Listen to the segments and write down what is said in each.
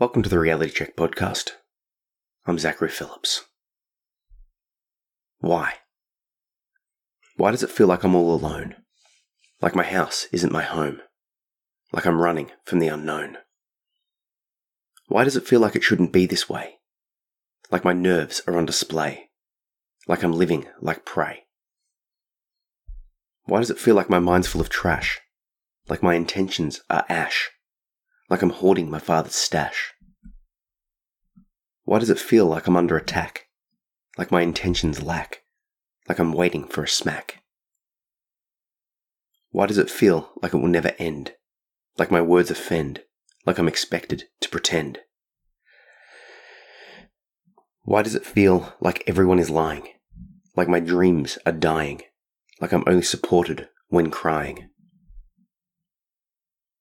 Welcome to the Reality Check podcast. I'm Zachary Phillips. Why? Why does it feel like I'm all alone? Like my house isn't my home? Like I'm running from the unknown? Why does it feel like it shouldn't be this way? Like my nerves are on display? Like I'm living like prey? Why does it feel like my mind's full of trash? Like my intentions are ash? Like I'm hoarding my father's stash? Why does it feel like I'm under attack? Like my intentions lack? Like I'm waiting for a smack? Why does it feel like it will never end? Like my words offend? Like I'm expected to pretend? Why does it feel like everyone is lying? Like my dreams are dying? Like I'm only supported when crying?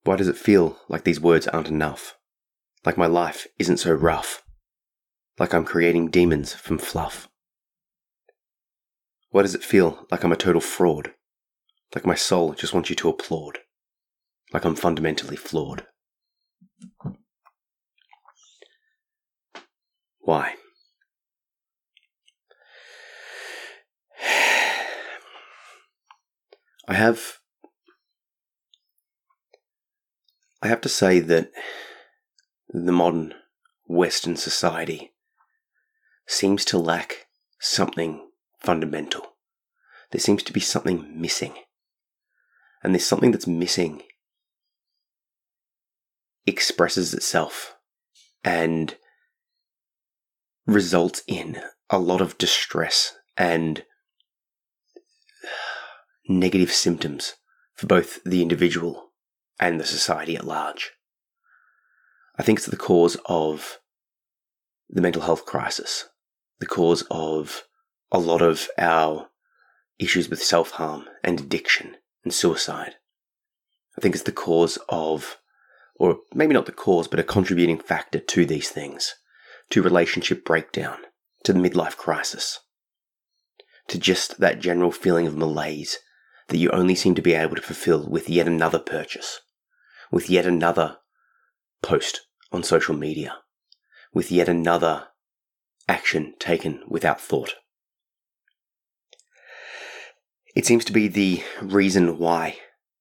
Why does it feel like these words aren't enough? Like my life isn't so rough? Like I'm creating demons from fluff? Why does it feel like I'm a total fraud? Like my soul just wants you to applaud? Like I'm fundamentally flawed? Why? I have I have to say that the modern Western society seems to lack something fundamental. There seems to be something missing. And there's something that's missing expresses itself and results in a lot of distress and negative symptoms for both the individual and the society at large. I think it's the cause of the mental health crisis, the cause of a lot of our issues with self harm and addiction and suicide. I think it's the cause of, or maybe not the cause, but a contributing factor to these things, to relationship breakdown, to the midlife crisis, to just that general feeling of malaise that you only seem to be able to fulfill with yet another purchase with yet another post on social media, with yet another action taken without thought. It seems to be the reason why,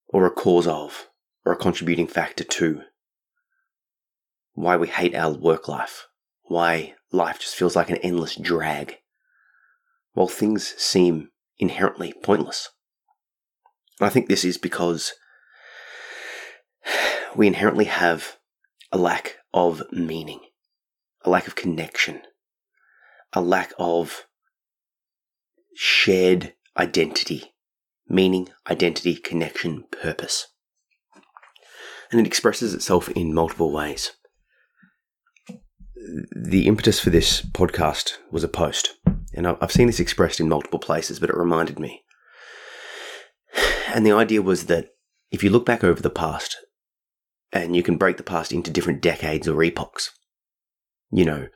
or a cause of, or a contributing factor to, why we hate our work life, why life just feels like an endless drag, while things seem inherently pointless. And I think this is because we inherently have a lack of meaning, a lack of connection, a lack of shared identity, meaning, identity, connection, purpose. And it expresses itself in multiple ways. The impetus for this podcast was a post, and I've seen this expressed in multiple places, but it reminded me. And the idea was that if you look back over the past, and you can break the past into different decades or epochs. You know,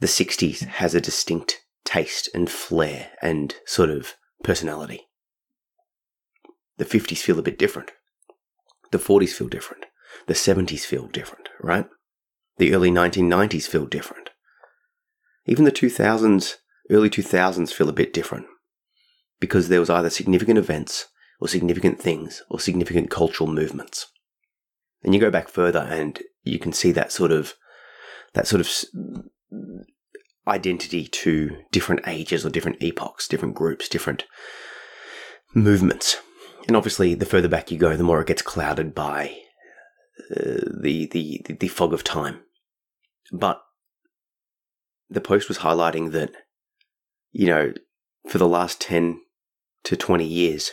the 60s has a distinct taste and flair and sort of personality. The 50s feel a bit different. The 40s feel different. The 70s feel different, right? The early 1990s feel different. Even the 2000s, early 2000s feel a bit different because there was either significant events or significant things or significant cultural movements. And you go back further and you can see that sort of that sort of identity to different ages or different epochs, different groups, different movements. And obviously, the further back you go, the more it gets clouded by uh, the, the the fog of time. But the post was highlighting that, you know, for the last ten to twenty years,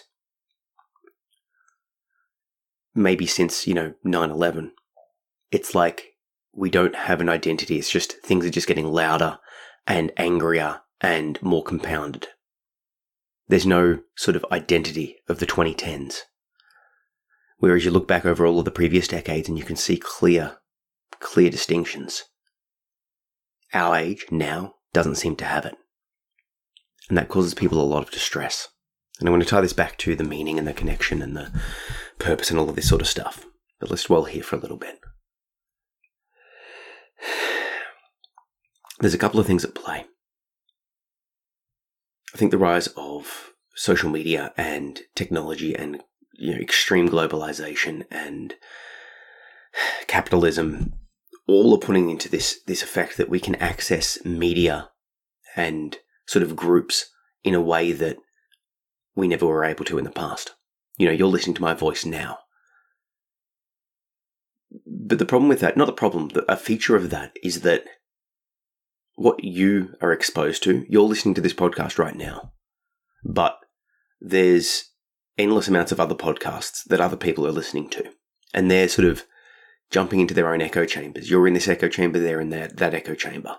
maybe since, you know, 9 11. It's like we don't have an identity. It's just things are just getting louder and angrier and more compounded. There's no sort of identity of the 2010s. Whereas you look back over all of the previous decades and you can see clear, clear distinctions. Our age now doesn't seem to have it. And that causes people a lot of distress. And I'm going to tie this back to the meaning and the connection and the purpose and all of this sort of stuff. But let's dwell here for a little bit. there's a couple of things at play. I think the rise of social media and technology and you know, extreme globalization and capitalism all are putting into this this effect that we can access media and sort of groups in a way that we never were able to in the past. You know, you're listening to my voice now. But the problem with that, not the problem, a feature of that is that what you are exposed to, you're listening to this podcast right now, but there's endless amounts of other podcasts that other people are listening to. And they're sort of jumping into their own echo chambers. You're in this echo chamber, they're in that, that echo chamber.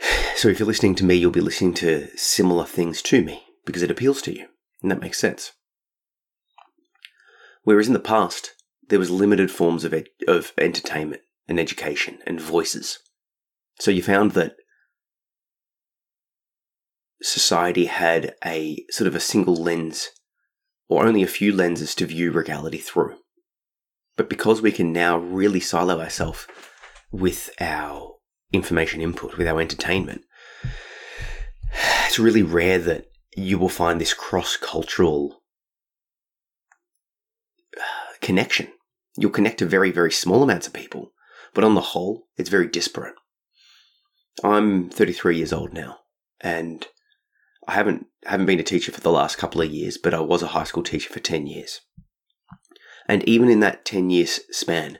So if you're listening to me, you'll be listening to similar things to me because it appeals to you. And that makes sense. Whereas in the past, there was limited forms of, ed- of entertainment and education and voices. So you found that society had a sort of a single lens or only a few lenses to view reality through. But because we can now really silo ourselves with our information input, with our entertainment, it's really rare that you will find this cross cultural connection. You'll connect to very, very small amounts of people, but on the whole, it's very disparate. I'm 33 years old now, and I haven't haven't been a teacher for the last couple of years, but I was a high school teacher for 10 years. And even in that 10 years span,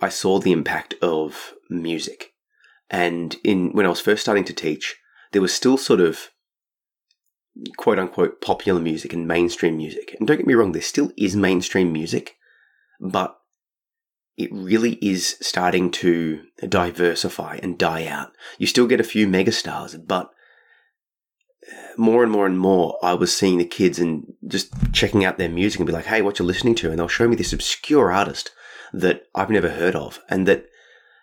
I saw the impact of music. And in when I was first starting to teach, there was still sort of quote unquote popular music and mainstream music. And don't get me wrong, there still is mainstream music, but it really is starting to diversify and die out. You still get a few megastars, but uh, more and more and more, I was seeing the kids and just checking out their music and be like, hey, what you're listening to? And they'll show me this obscure artist that I've never heard of. And that,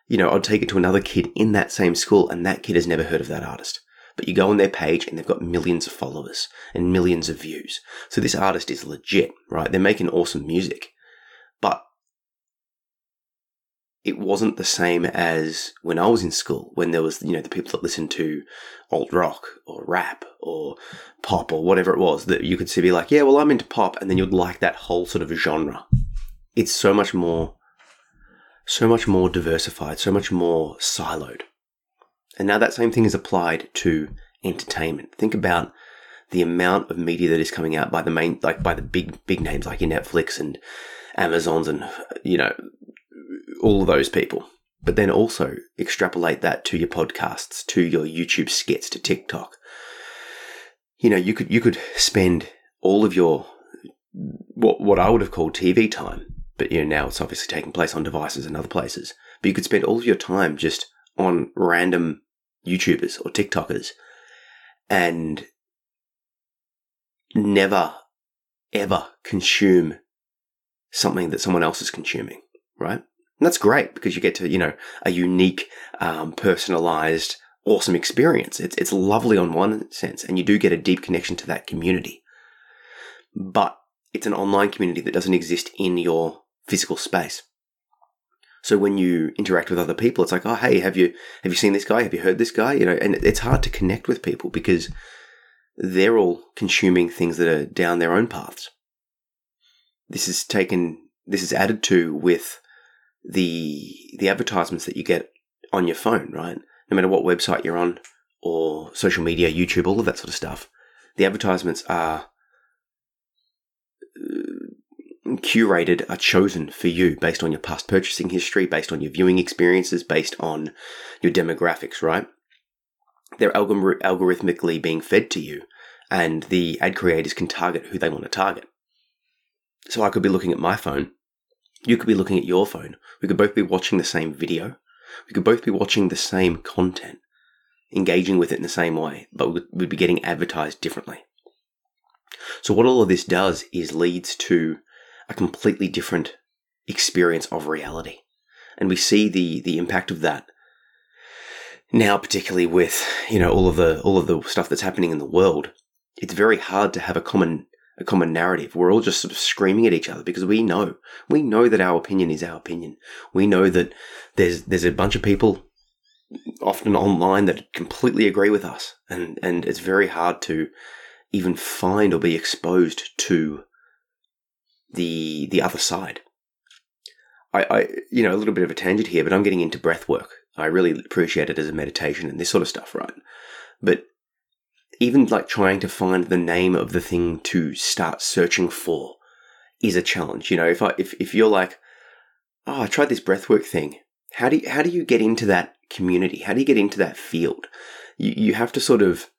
you know, I'll take it to another kid in that same school and that kid has never heard of that artist. But you go on their page and they've got millions of followers and millions of views. So this artist is legit, right? They're making awesome music. But it wasn't the same as when I was in school, when there was, you know, the people that listened to alt rock or rap or pop or whatever it was that you could see be like, yeah, well, I'm into pop. And then you'd like that whole sort of genre. It's so much more, so much more diversified, so much more siloed. And now that same thing is applied to entertainment. Think about the amount of media that is coming out by the main, like by the big, big names like your Netflix and Amazons and, you know, all of those people. But then also extrapolate that to your podcasts, to your YouTube skits, to TikTok. You know, you could you could spend all of your what what I would have called TV time, but you know now it's obviously taking place on devices and other places. But you could spend all of your time just on random YouTubers or TikTokers and never ever consume something that someone else is consuming, right? And that's great because you get to, you know, a unique, um, personalized, awesome experience. It's, it's lovely on one sense, and you do get a deep connection to that community. But it's an online community that doesn't exist in your physical space. So when you interact with other people, it's like, oh, hey, have you have you seen this guy? Have you heard this guy? You know, and it's hard to connect with people because they're all consuming things that are down their own paths. This is taken. This is added to with the the advertisements that you get on your phone, right? No matter what website you're on or social media, YouTube, all of that sort of stuff. The advertisements are uh, curated, are chosen for you based on your past purchasing history, based on your viewing experiences, based on your demographics, right? They're algorithmically being fed to you, and the ad creators can target who they want to target. So I could be looking at my phone you could be looking at your phone. We could both be watching the same video. We could both be watching the same content, engaging with it in the same way, but we'd be getting advertised differently. So, what all of this does is leads to a completely different experience of reality. And we see the, the impact of that now, particularly with, you know, all of the, all of the stuff that's happening in the world. It's very hard to have a common a common narrative. We're all just sort of screaming at each other because we know, we know that our opinion is our opinion. We know that there's, there's a bunch of people often online that completely agree with us, and and it's very hard to even find or be exposed to the the other side. I, I you know a little bit of a tangent here, but I'm getting into breath work. I really appreciate it as a meditation and this sort of stuff, right? But even like trying to find the name of the thing to start searching for is a challenge. You know, if I if, if you're like, oh, I tried this breathwork thing. How do you, how do you get into that community? How do you get into that field? You you have to sort of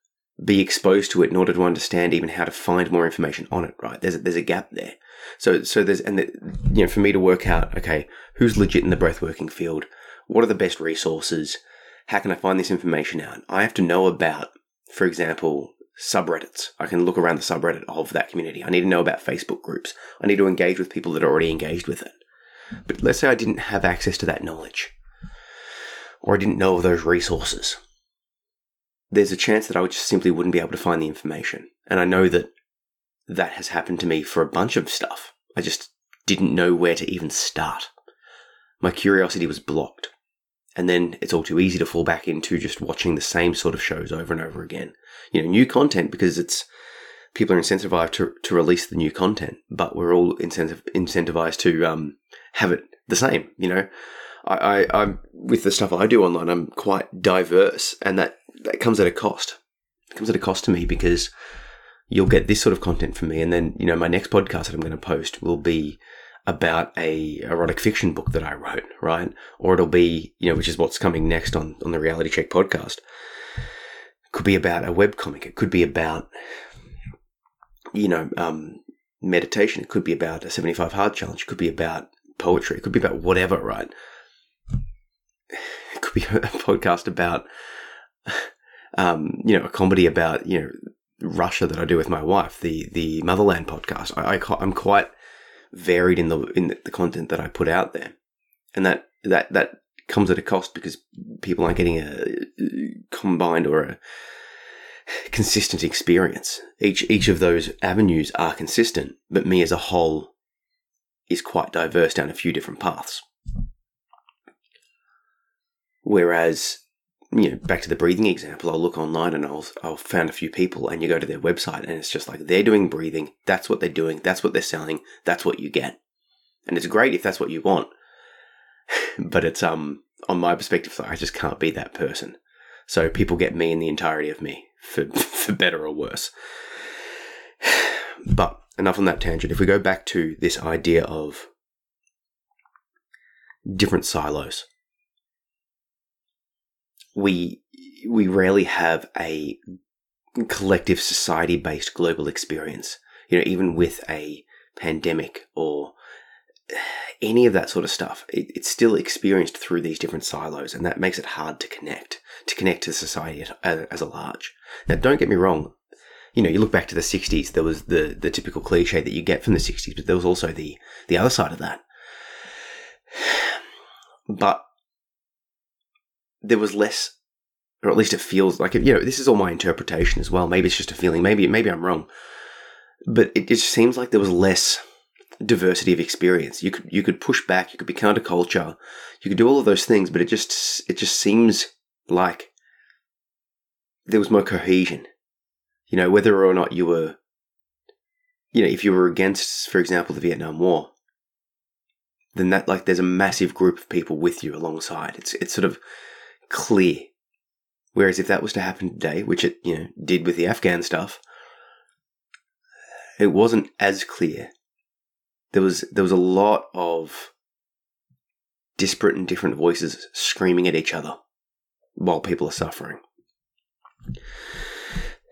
be exposed to it in order to understand even how to find more information on it. Right? There's a, there's a gap there. So so there's and the, you know for me to work out okay who's legit in the breathworking field, what are the best resources, how can I find this information out? I have to know about, for example, subreddits. I can look around the subreddit of that community. I need to know about Facebook groups. I need to engage with people that are already engaged with it. But let's say I didn't have access to that knowledge, or I didn't know of those resources. There's a chance that I just simply wouldn't be able to find the information. And I know that that has happened to me for a bunch of stuff. I just didn't know where to even start. My curiosity was blocked. And then it's all too easy to fall back into just watching the same sort of shows over and over again. You know, new content because it's people are incentivized to, to release the new content, but we're all incentiv- incentivized to um, have it the same. You know, I, I, am with the stuff I do online. I'm quite diverse, and that that comes at a cost. It comes at a cost to me because you'll get this sort of content from me. And then, you know, my next podcast that I'm going to post will be about a erotic fiction book that I wrote, right? Or it'll be, you know, which is what's coming next on, on the Reality Check podcast. It could be about a web comic. It could be about, you know, um, meditation. It could be about a 75 hard challenge. It could be about poetry. It could be about whatever, right? It could be a podcast about, um, you know, a comedy about, you know, Russia that I do with my wife, the the Motherland podcast. I, I am quite varied in the in the content that I put out there, and that that that comes at a cost because people aren't getting a combined or a consistent experience. Each each of those avenues are consistent, but me as a whole is quite diverse down a few different paths. Whereas you know, back to the breathing example, I'll look online and I'll, I'll find a few people and you go to their website and it's just like they're doing breathing. That's what they're doing. That's what they're selling. That's what you get. And it's great if that's what you want. but it's, um, on my perspective, I just can't be that person. So people get me and the entirety of me for, for better or worse. But enough on that tangent. If we go back to this idea of different silos, we we rarely have a collective society based global experience. You know, even with a pandemic or any of that sort of stuff, it, it's still experienced through these different silos, and that makes it hard to connect, to connect to society as, as a large. Now, don't get me wrong. You know, you look back to the '60s. There was the the typical cliche that you get from the '60s, but there was also the the other side of that. But there was less, or at least it feels like it, you know, this is all my interpretation as well. Maybe it's just a feeling. Maybe, maybe I'm wrong, but it just seems like there was less diversity of experience. You could, you could push back. You could be counterculture. You could do all of those things, but it just, it just seems like there was more cohesion. You know, whether or not you were, you know, if you were against, for example, the Vietnam War, then that like there's a massive group of people with you alongside. It's it's sort of clear. Whereas if that was to happen today, which it you know did with the Afghan stuff, it wasn't as clear. There was there was a lot of disparate and different voices screaming at each other while people are suffering.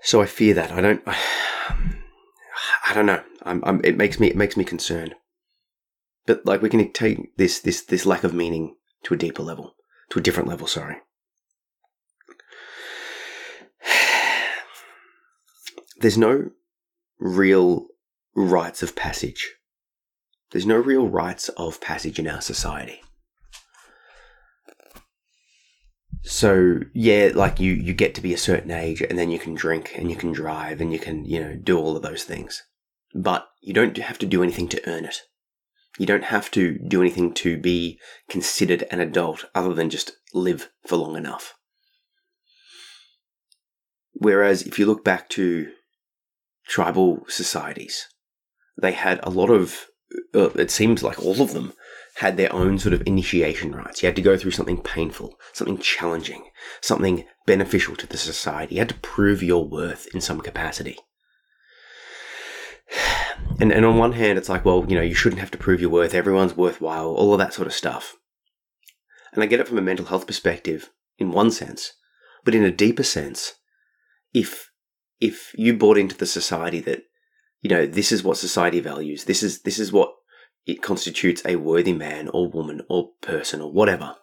So I fear that I don't. I don't know. I'm, I'm, it makes me it makes me concerned. But like we can take this this this lack of meaning to a deeper level, to a different level. Sorry. There's no real rites of passage. There's no real rites of passage in our society. So yeah, like you you get to be a certain age and then you can drink and you can drive and you can, you know, do all of those things. But you don't have to do anything to earn it. You don't have to do anything to be considered an adult other than just live for long enough. Whereas if you look back to tribal societies, they had a lot of, uh, it seems like all of them had their own sort of initiation rites. You had to go through something painful, something challenging, something beneficial to the society. You had to prove your worth in some capacity. And, and on one hand, it's like, well, you know, you shouldn't have to prove your worth. Everyone's worthwhile, all of that sort of stuff. And I get it from a mental health perspective in one sense, but in a deeper sense, if if you bought into the society that you know this is what society values, this is this is what it constitutes a worthy man or woman or person or whatever,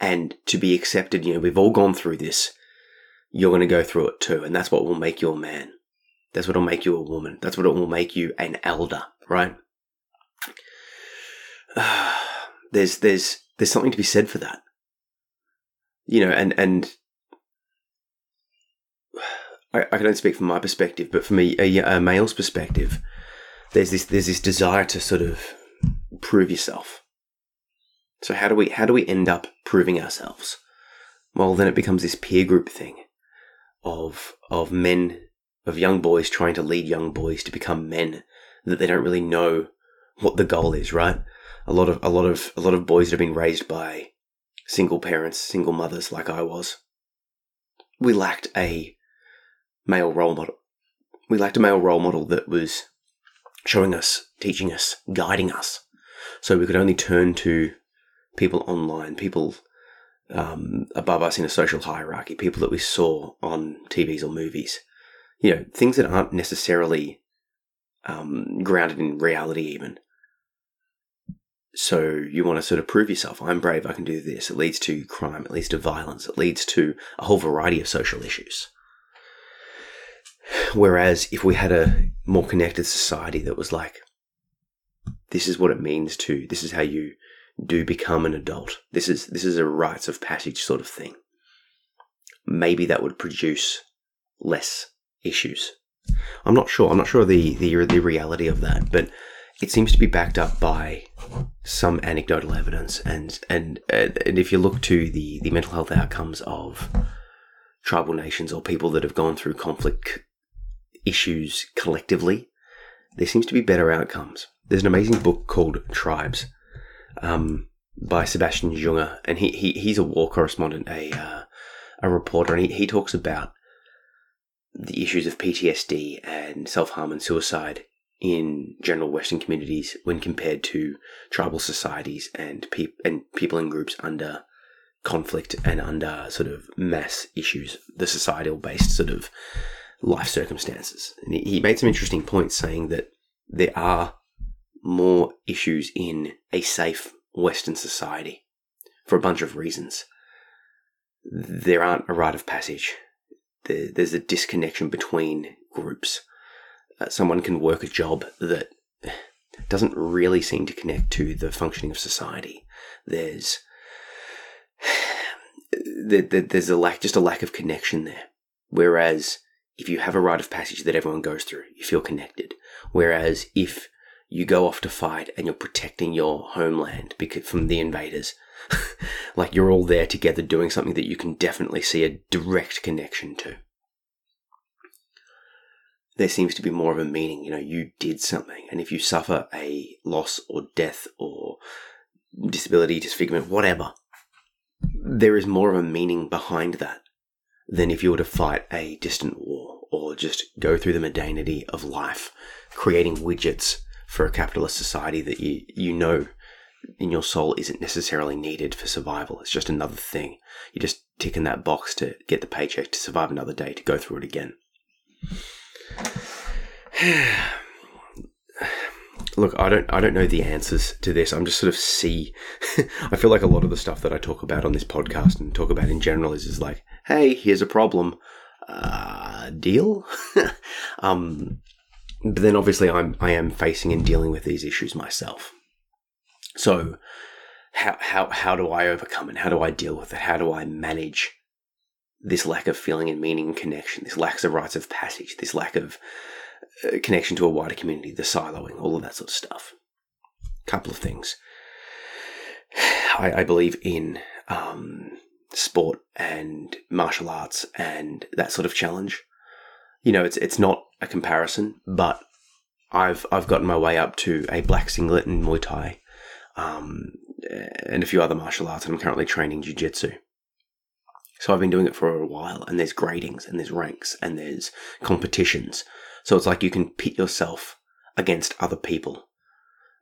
and to be accepted, you know, we've all gone through this. You're going to go through it too, and that's what will make you a man. That's what will make you a woman. That's what will make you an elder, right? there's there's there's something to be said for that. You know, and and I, I can only speak from my perspective, but for me, a, a male's perspective, there's this there's this desire to sort of prove yourself. So how do we how do we end up proving ourselves? Well, then it becomes this peer group thing of of men of young boys trying to lead young boys to become men that they don't really know what the goal is, right? A lot of a lot of a lot of boys that have been raised by single parents, single mothers like I was. We lacked a male role model. We lacked a male role model that was showing us, teaching us, guiding us. So we could only turn to people online, people um, above us in a social hierarchy, people that we saw on TVs or movies. You know, things that aren't necessarily um, grounded in reality, even. So you want to sort of prove yourself. I'm brave. I can do this. It leads to crime. It leads to violence. It leads to a whole variety of social issues. Whereas if we had a more connected society that was like, this is what it means to, this is how you do become an adult. This is this is a rites of passage sort of thing. Maybe that would produce less issues. I'm not sure. I'm not sure the the the reality of that, but it seems to be backed up by some anecdotal evidence, and and uh, and if you look to the the mental health outcomes of tribal nations or people that have gone through conflict issues collectively, there seems to be better outcomes. There's an amazing book called Tribes um, by Sebastian Junger, and he, he he's a war correspondent, a uh, a reporter, and he, he talks about the issues of PTSD and self harm and suicide in general Western communities when compared to tribal societies and pe- and people in groups under conflict and under sort of mass issues, the societal based sort of life circumstances. And he made some interesting points saying that there are more issues in a safe Western society for a bunch of reasons. There aren't a rite of passage. there's a disconnection between groups. Uh, someone can work a job that doesn't really seem to connect to the functioning of society. There's there's a lack, just a lack of connection there. Whereas if you have a rite of passage that everyone goes through, you feel connected. Whereas if you go off to fight and you're protecting your homeland from the invaders, like you're all there together doing something that you can definitely see a direct connection to. There seems to be more of a meaning, you know, you did something. And if you suffer a loss or death or disability, disfigurement, whatever, there is more of a meaning behind that than if you were to fight a distant war or just go through the mundanity of life, creating widgets for a capitalist society that you, you know in your soul isn't necessarily needed for survival. It's just another thing. You're just ticking that box to get the paycheck to survive another day, to go through it again. look, I don't I don't know the answers to this. I'm just sort of see. I feel like a lot of the stuff that I talk about on this podcast and talk about in general is is like, hey, here's a problem. Uh, deal. um, but then obviously I'm I am facing and dealing with these issues myself. So how how how do I overcome it? How do I deal with it? How do I manage this lack of feeling and meaning and connection, this lack of rites of passage, this lack of uh, connection to a wider community, the siloing, all of that sort of stuff. couple of things. I, I believe in um, sport and martial arts and that sort of challenge. You know, it's it's not a comparison, but I've I've gotten my way up to a black singlet in Muay Thai, um, and a few other martial arts, and I'm currently training Jiu Jitsu. So I've been doing it for a while, and there's gradings, and there's ranks, and there's competitions. So it's like you can pit yourself against other people.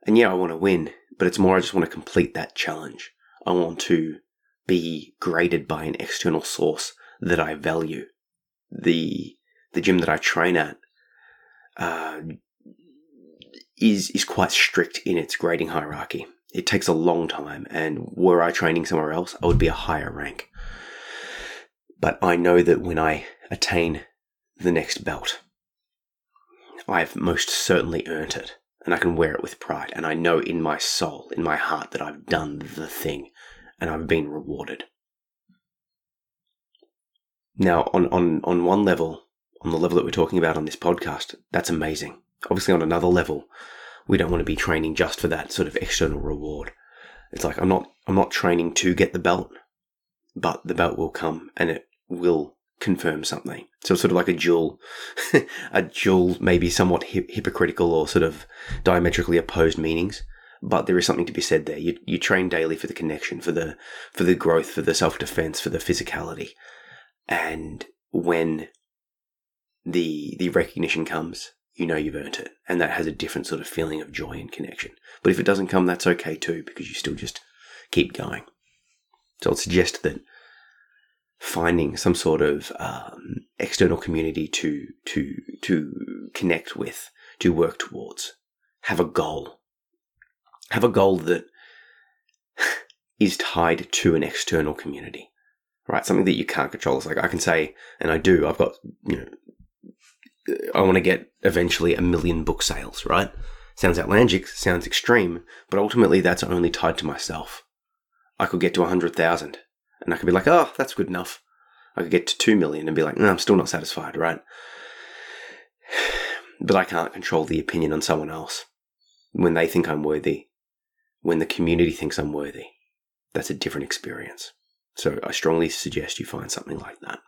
And yeah, I want to win, but it's more I just want to complete that challenge. I want to be graded by an external source that I value. The the gym that I train at uh, is is quite strict in its grading hierarchy. It takes a long time, and were I training somewhere else, I would be a higher rank. But I know that when I attain the next belt, I've most certainly earned it, and I can wear it with pride. And I know in my soul, in my heart, that I've done the thing, and I've been rewarded. Now, on, on, on one level, on the level that we're talking about on this podcast, that's amazing. Obviously, on another level, we don't want to be training just for that sort of external reward. It's like I'm not I'm not training to get the belt, but the belt will come and it will confirm something. So it's sort of like a dual, a dual, maybe somewhat hypocritical or sort of diametrically opposed meanings. But there is something to be said there. You, you train daily for the connection, for the for the growth, for the self defense, for the physicality, and when the the recognition comes, you know you've earned it, and that has a different sort of feeling of joy and connection. But if it doesn't come, that's okay too, because you still just keep going. So I'd suggest that finding some sort of um, external community to to to connect with, to work towards, have a goal, have a goal that is tied to an external community, right? Something that you can't control. It's like I can say, and I do. I've got you know I want to get eventually a million book sales, right? Sounds outlandish, sounds extreme, but ultimately that's only tied to myself. I could get to 100,000 and I could be like, oh, that's good enough. I could get to 2 million and be like, no, I'm still not satisfied, right? But I can't control the opinion on someone else. When they think I'm worthy, when the community thinks I'm worthy, that's a different experience. So I strongly suggest you find something like that.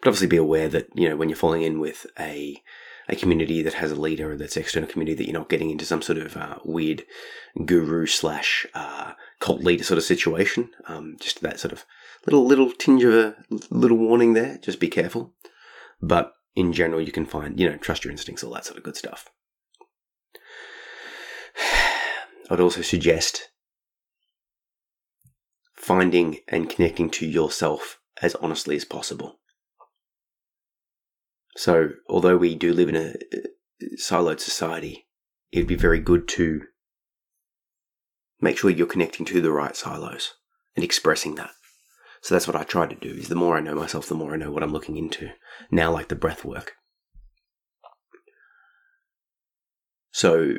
But obviously, be aware that you know when you're falling in with a a community that has a leader that's external community that you're not getting into some sort of uh, weird guru slash uh, cult leader sort of situation. Um, just that sort of little little tinge of a little warning there. Just be careful. But in general, you can find you know trust your instincts, all that sort of good stuff. I'd also suggest finding and connecting to yourself as honestly as possible. So, although we do live in a uh, siloed society, it'd be very good to make sure you're connecting to the right silos and expressing that. So that's what I try to do is the more I know myself, the more I know what I'm looking into. Now like the breath work. So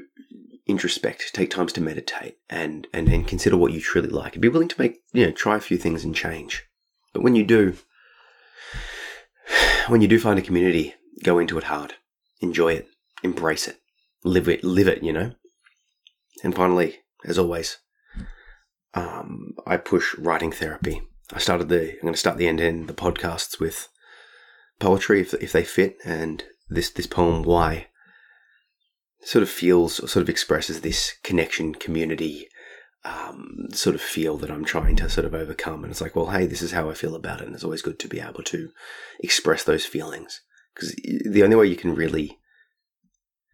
introspect, take times to meditate and, and, and consider what you truly like. And be willing to make, you know, try a few things and change. But when you do, when you do find a community, go into it hard, enjoy it, embrace it, live it, live it, you know? And finally, as always, um, I push writing therapy. I started the, I'm going to start the end in the podcasts with poetry if, if they fit. And this, this poem, Why, sort of feels or sort of expresses this connection, community, um, sort of feel that I'm trying to sort of overcome. And it's like, well, hey, this is how I feel about it. And it's always good to be able to express those feelings because the only way you can really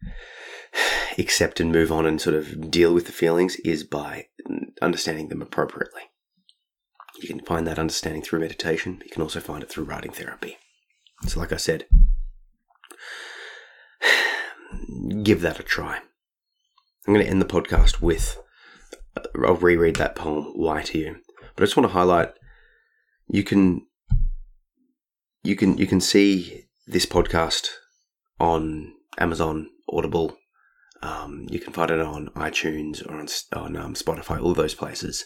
accept and move on and sort of deal with the feelings is by understanding them appropriately. You can find that understanding through meditation. You can also find it through writing therapy. So, like I said, give that a try. I'm going to end the podcast with I'll reread that poem, Why to You. But I just want to highlight you can you can you can see this podcast on Amazon Audible. Um, you can find it on iTunes or on, on um, Spotify, all those places.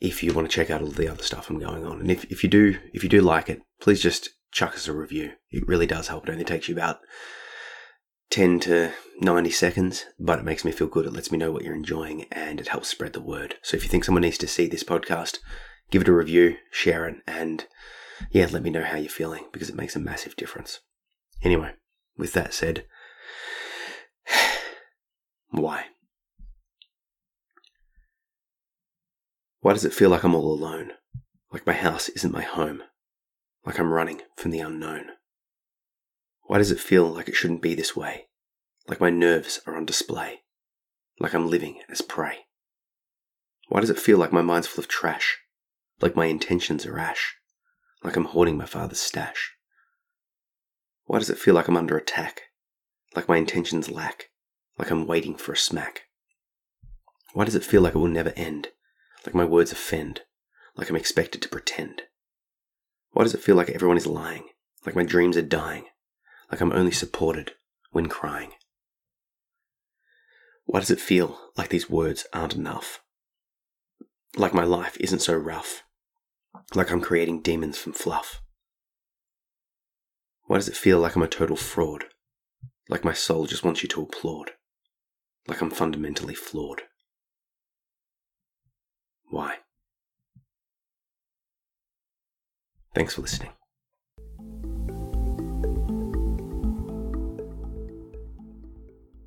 If you want to check out all the other stuff I'm going on, and if, if you do if you do like it, please just chuck us a review. It really does help. It only takes you about 10 to 90 seconds, but it makes me feel good. It lets me know what you're enjoying and it helps spread the word. So if you think someone needs to see this podcast, give it a review, share it, and yeah, let me know how you're feeling because it makes a massive difference. Anyway, with that said, why? Why does it feel like I'm all alone? Like my house isn't my home? Like I'm running from the unknown? Why does it feel like it shouldn't be this way? Like my nerves are on display? Like I'm living as prey? Why does it feel like my mind's full of trash? Like my intentions are ash? Like I'm hoarding my father's stash? Why does it feel like I'm under attack? Like my intentions lack? Like I'm waiting for a smack? Why does it feel like it will never end? Like my words offend? Like I'm expected to pretend? Why does it feel like everyone is lying? Like my dreams are dying? Like I'm only supported when crying? Why does it feel like these words aren't enough? Like my life isn't so rough? Like I'm creating demons from fluff? Why does it feel like I'm a total fraud? Like my soul just wants you to applaud? Like I'm fundamentally flawed? Why? Thanks for listening.